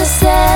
understand